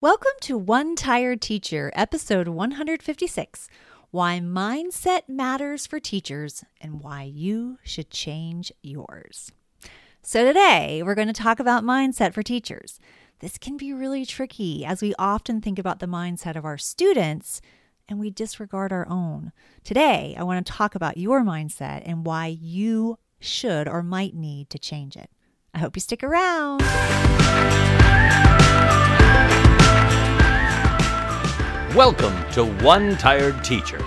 Welcome to One Tired Teacher, episode 156 Why Mindset Matters for Teachers and Why You Should Change Yours. So, today we're going to talk about mindset for teachers. This can be really tricky as we often think about the mindset of our students and we disregard our own. Today, I want to talk about your mindset and why you should or might need to change it. I hope you stick around. Welcome to One Tired Teacher.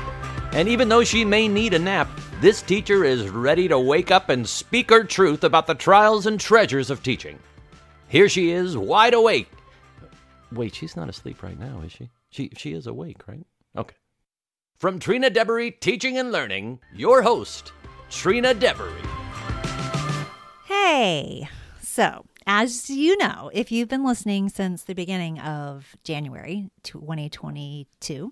And even though she may need a nap, this teacher is ready to wake up and speak her truth about the trials and treasures of teaching. Here she is, wide awake. Wait, she's not asleep right now, is she? She she is awake, right? Okay. From Trina Deboree Teaching and Learning, your host, Trina Deboree. Hey, so as you know, if you've been listening since the beginning of January 2022,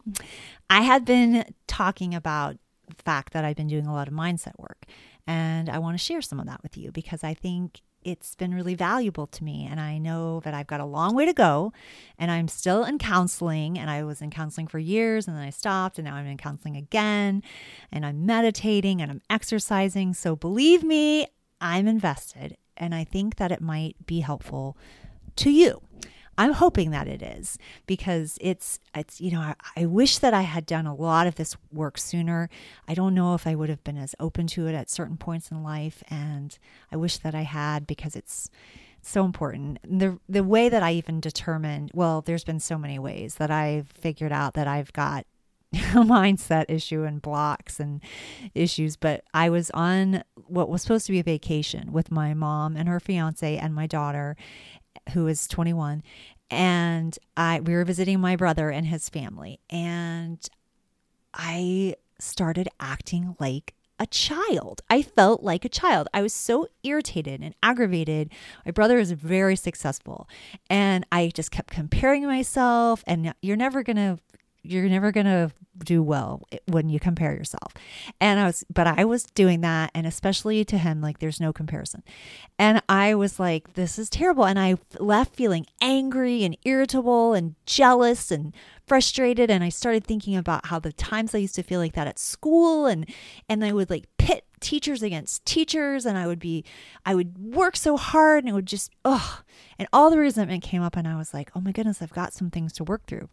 I have been talking about the fact that I've been doing a lot of mindset work. And I want to share some of that with you because I think it's been really valuable to me. And I know that I've got a long way to go. And I'm still in counseling. And I was in counseling for years and then I stopped. And now I'm in counseling again. And I'm meditating and I'm exercising. So believe me, I'm invested and I think that it might be helpful to you. I'm hoping that it is because it's it's you know I, I, wish that I had done a lot of this work sooner. I don't know if I would have been as open to it at certain points in life and I wish that I had because it's so important. The the way that I even determined, well, there's been so many ways that I've figured out that I've got mindset issue and blocks and issues. But I was on what was supposed to be a vacation with my mom and her fiance and my daughter, who is 21. And I we were visiting my brother and his family. And I started acting like a child. I felt like a child. I was so irritated and aggravated. My brother is very successful. And I just kept comparing myself. And you're never going to you're never going to do well when you compare yourself. And I was, but I was doing that. And especially to him, like there's no comparison. And I was like, this is terrible. And I left feeling angry and irritable and jealous and frustrated. And I started thinking about how the times I used to feel like that at school and, and I would like pit teachers against teachers and I would be I would work so hard and it would just oh and all the resentment came up and I was like, "Oh my goodness, I've got some things to work through."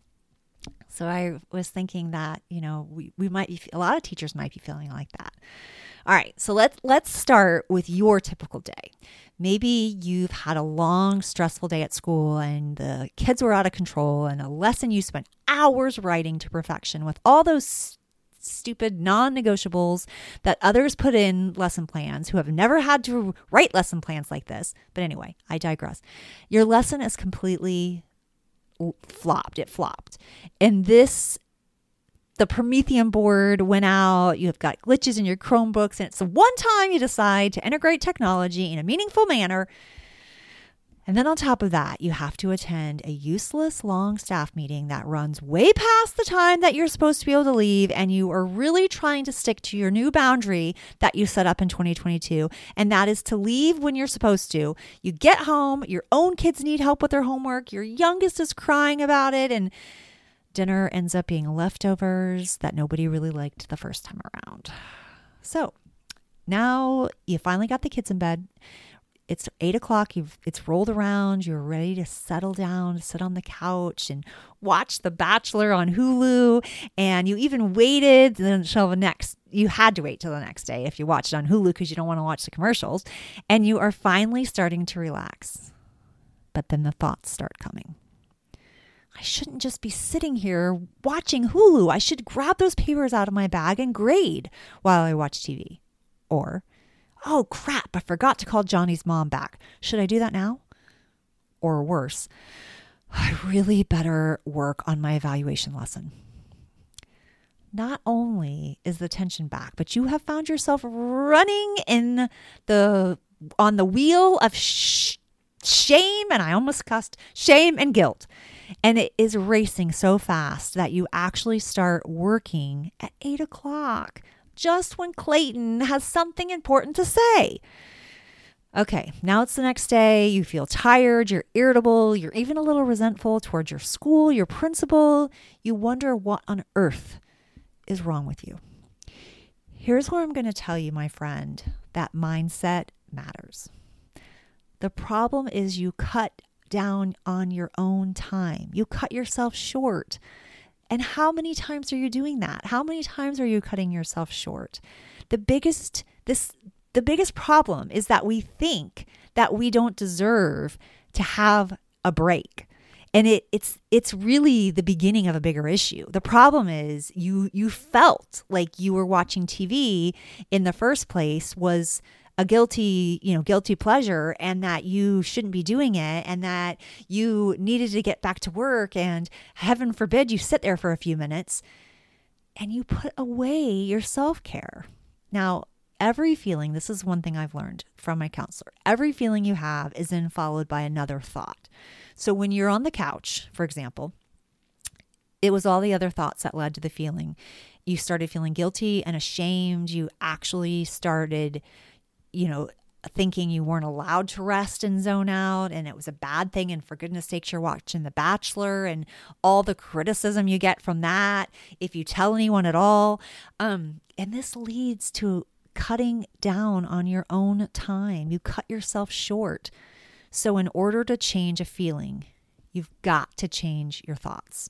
So I was thinking that, you know, we, we might be, a lot of teachers might be feeling like that. All right, so let's let's start with your typical day. Maybe you've had a long, stressful day at school and the kids were out of control and a lesson you spent hours writing to perfection with all those stupid non-negotiables that others put in lesson plans who have never had to write lesson plans like this. But anyway, I digress. Your lesson is completely flopped. It flopped. And this, the Promethean board went out. You've got glitches in your Chromebooks, and it's the one time you decide to integrate technology in a meaningful manner and then on top of that, you have to attend a useless long staff meeting that runs way past the time that you're supposed to be able to leave. And you are really trying to stick to your new boundary that you set up in 2022. And that is to leave when you're supposed to. You get home, your own kids need help with their homework, your youngest is crying about it. And dinner ends up being leftovers that nobody really liked the first time around. So now you finally got the kids in bed it's eight o'clock. You've it's rolled around. You're ready to settle down, sit on the couch, and watch The Bachelor on Hulu. And you even waited until the next. You had to wait till the next day if you watched on Hulu because you don't want to watch the commercials. And you are finally starting to relax, but then the thoughts start coming. I shouldn't just be sitting here watching Hulu. I should grab those papers out of my bag and grade while I watch TV. Or oh crap, I forgot to call Johnny's mom back. Should I do that now? Or worse, I really better work on my evaluation lesson. Not only is the tension back, but you have found yourself running in the on the wheel of sh- shame, and I almost cussed shame and guilt. And it is racing so fast that you actually start working at eight o'clock just when Clayton has something important to say. Okay, now it's the next day. You feel tired, you're irritable, you're even a little resentful towards your school, your principal. You wonder what on earth is wrong with you. Here's what I'm going to tell you, my friend that mindset matters. The problem is you cut down on your own time, you cut yourself short. And how many times are you doing that? How many times are you cutting yourself short? The biggest this the biggest problem is that we think that we don't deserve to have a break. And it, it's it's really the beginning of a bigger issue. The problem is you you felt like you were watching TV in the first place was a guilty, you know, guilty pleasure and that you shouldn't be doing it and that you needed to get back to work and heaven forbid you sit there for a few minutes and you put away your self-care. Now, every feeling, this is one thing I've learned from my counselor. Every feeling you have is then followed by another thought. So when you're on the couch, for example, it was all the other thoughts that led to the feeling. You started feeling guilty and ashamed. You actually started you know, thinking you weren't allowed to rest and zone out and it was a bad thing and for goodness sakes you're watching the bachelor and all the criticism you get from that if you tell anyone at all. Um and this leads to cutting down on your own time. You cut yourself short. So in order to change a feeling You've got to change your thoughts.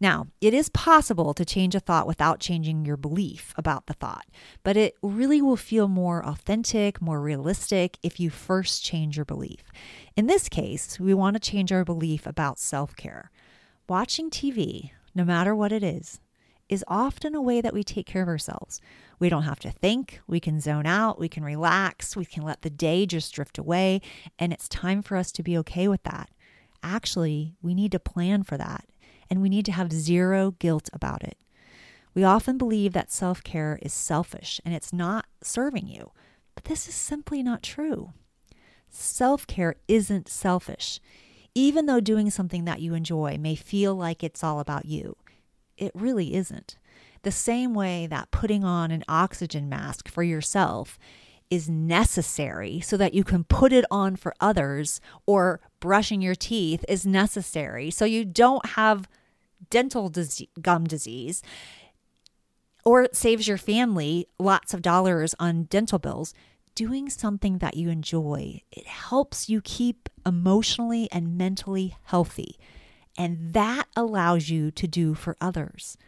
Now, it is possible to change a thought without changing your belief about the thought, but it really will feel more authentic, more realistic if you first change your belief. In this case, we want to change our belief about self care. Watching TV, no matter what it is, is often a way that we take care of ourselves. We don't have to think, we can zone out, we can relax, we can let the day just drift away, and it's time for us to be okay with that actually, we need to plan for that and we need to have zero guilt about it. We often believe that self care is selfish and it's not serving you, but this is simply not true. Self care isn't selfish. Even though doing something that you enjoy may feel like it's all about you, it really isn't. The same way that putting on an oxygen mask for yourself is necessary so that you can put it on for others or brushing your teeth is necessary. So you don't have dental disease, gum disease or it saves your family lots of dollars on dental bills. Doing something that you enjoy it helps you keep emotionally and mentally healthy. And that allows you to do for others.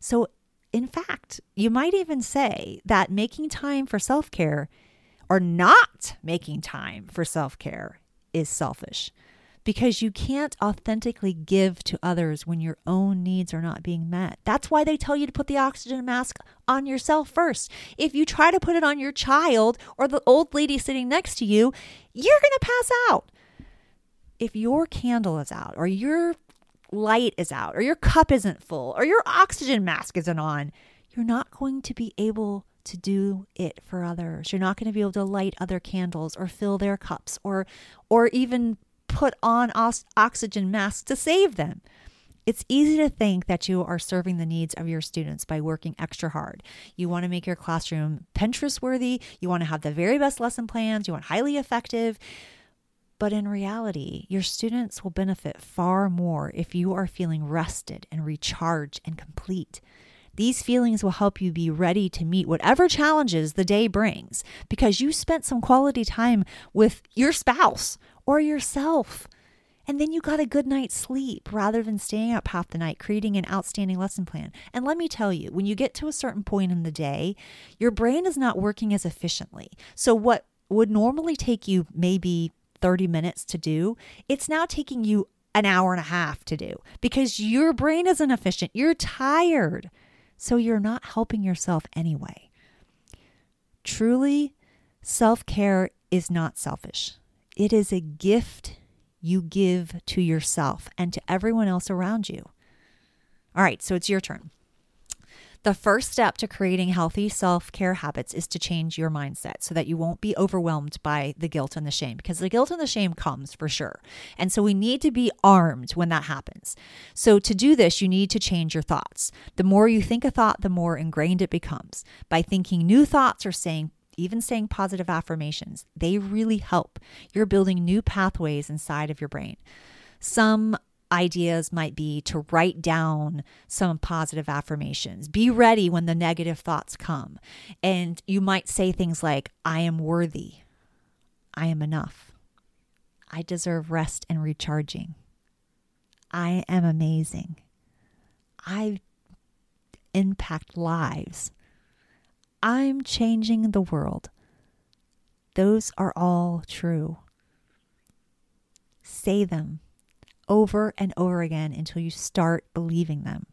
So in fact you might even say that making time for self-care or not making time for self care is selfish because you can't authentically give to others when your own needs are not being met. That's why they tell you to put the oxygen mask on yourself first. If you try to put it on your child or the old lady sitting next to you, you're going to pass out. If your candle is out or your light is out or your cup isn't full or your oxygen mask isn't on, you're not going to be able to do it for others. You're not going to be able to light other candles or fill their cups or or even put on oxygen masks to save them. It's easy to think that you are serving the needs of your students by working extra hard. You want to make your classroom Pinterest worthy, you want to have the very best lesson plans, you want highly effective. But in reality, your students will benefit far more if you are feeling rested and recharged and complete. These feelings will help you be ready to meet whatever challenges the day brings because you spent some quality time with your spouse or yourself. And then you got a good night's sleep rather than staying up half the night creating an outstanding lesson plan. And let me tell you, when you get to a certain point in the day, your brain is not working as efficiently. So, what would normally take you maybe 30 minutes to do, it's now taking you an hour and a half to do because your brain isn't efficient. You're tired. So you're not helping yourself anyway. Truly, self care is not selfish, it is a gift you give to yourself and to everyone else around you. All right, so it's your turn. The first step to creating healthy self care habits is to change your mindset so that you won't be overwhelmed by the guilt and the shame because the guilt and the shame comes for sure. And so we need to be armed when that happens. So to do this, you need to change your thoughts. The more you think a thought, the more ingrained it becomes. By thinking new thoughts or saying even saying positive affirmations, they really help. You're building new pathways inside of your brain. Some ideas might be to write down some positive affirmations. Be ready when the negative thoughts come. And you might say things like, I am worthy. I am enough. I deserve rest and recharging. I am amazing. I impact lives. I'm changing the world. Those are all true. Say them over and over again until you start believing them.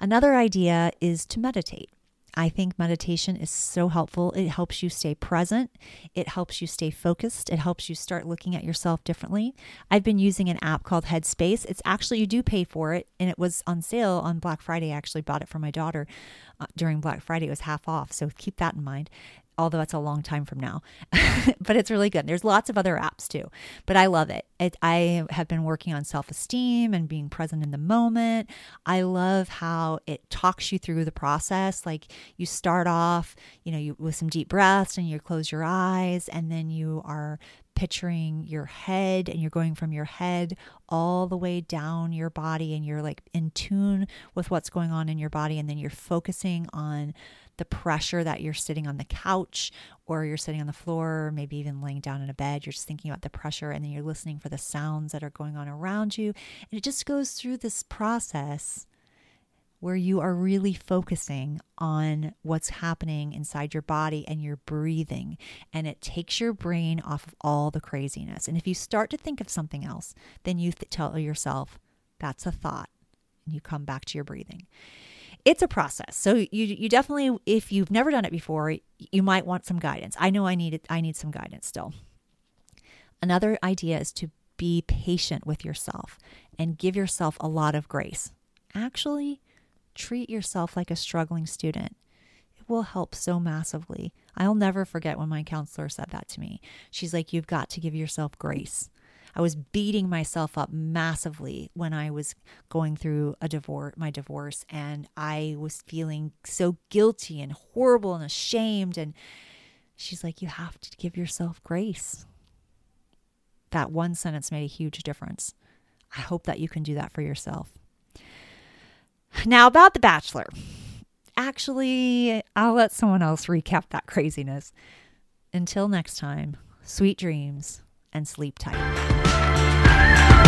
Another idea is to meditate. I think meditation is so helpful. It helps you stay present. It helps you stay focused. It helps you start looking at yourself differently. I've been using an app called Headspace. It's actually, you do pay for it, and it was on sale on Black Friday. I actually bought it for my daughter uh, during Black Friday. It was half off. So keep that in mind although it's a long time from now. but it's really good. There's lots of other apps too, but I love it. it. I have been working on self esteem and being present in the moment. I love how it talks you through the process. Like you start off, you know, you, with some deep breaths and you close your eyes, and then you are picturing your head and you're going from your head all the way down your body and you're like in tune with what's going on in your body and then you're focusing on the pressure that you're sitting on the couch or you're sitting on the floor, or maybe even laying down in a bed. You're just thinking about the pressure and then you're listening for the sounds that are going on around you. And it just goes through this process where you are really focusing on what's happening inside your body and you're breathing. And it takes your brain off of all the craziness. And if you start to think of something else, then you th- tell yourself, that's a thought. And you come back to your breathing it's a process. So you you definitely if you've never done it before, you might want some guidance. I know I need it, I need some guidance still. Another idea is to be patient with yourself and give yourself a lot of grace. Actually, treat yourself like a struggling student. It will help so massively. I'll never forget when my counselor said that to me. She's like, You've got to give yourself grace. I was beating myself up massively when I was going through a divorce, my divorce, and I was feeling so guilty and horrible and ashamed. And she's like, You have to give yourself grace. That one sentence made a huge difference. I hope that you can do that for yourself. Now, about The Bachelor. Actually, I'll let someone else recap that craziness. Until next time, sweet dreams and sleep tight. Yeah.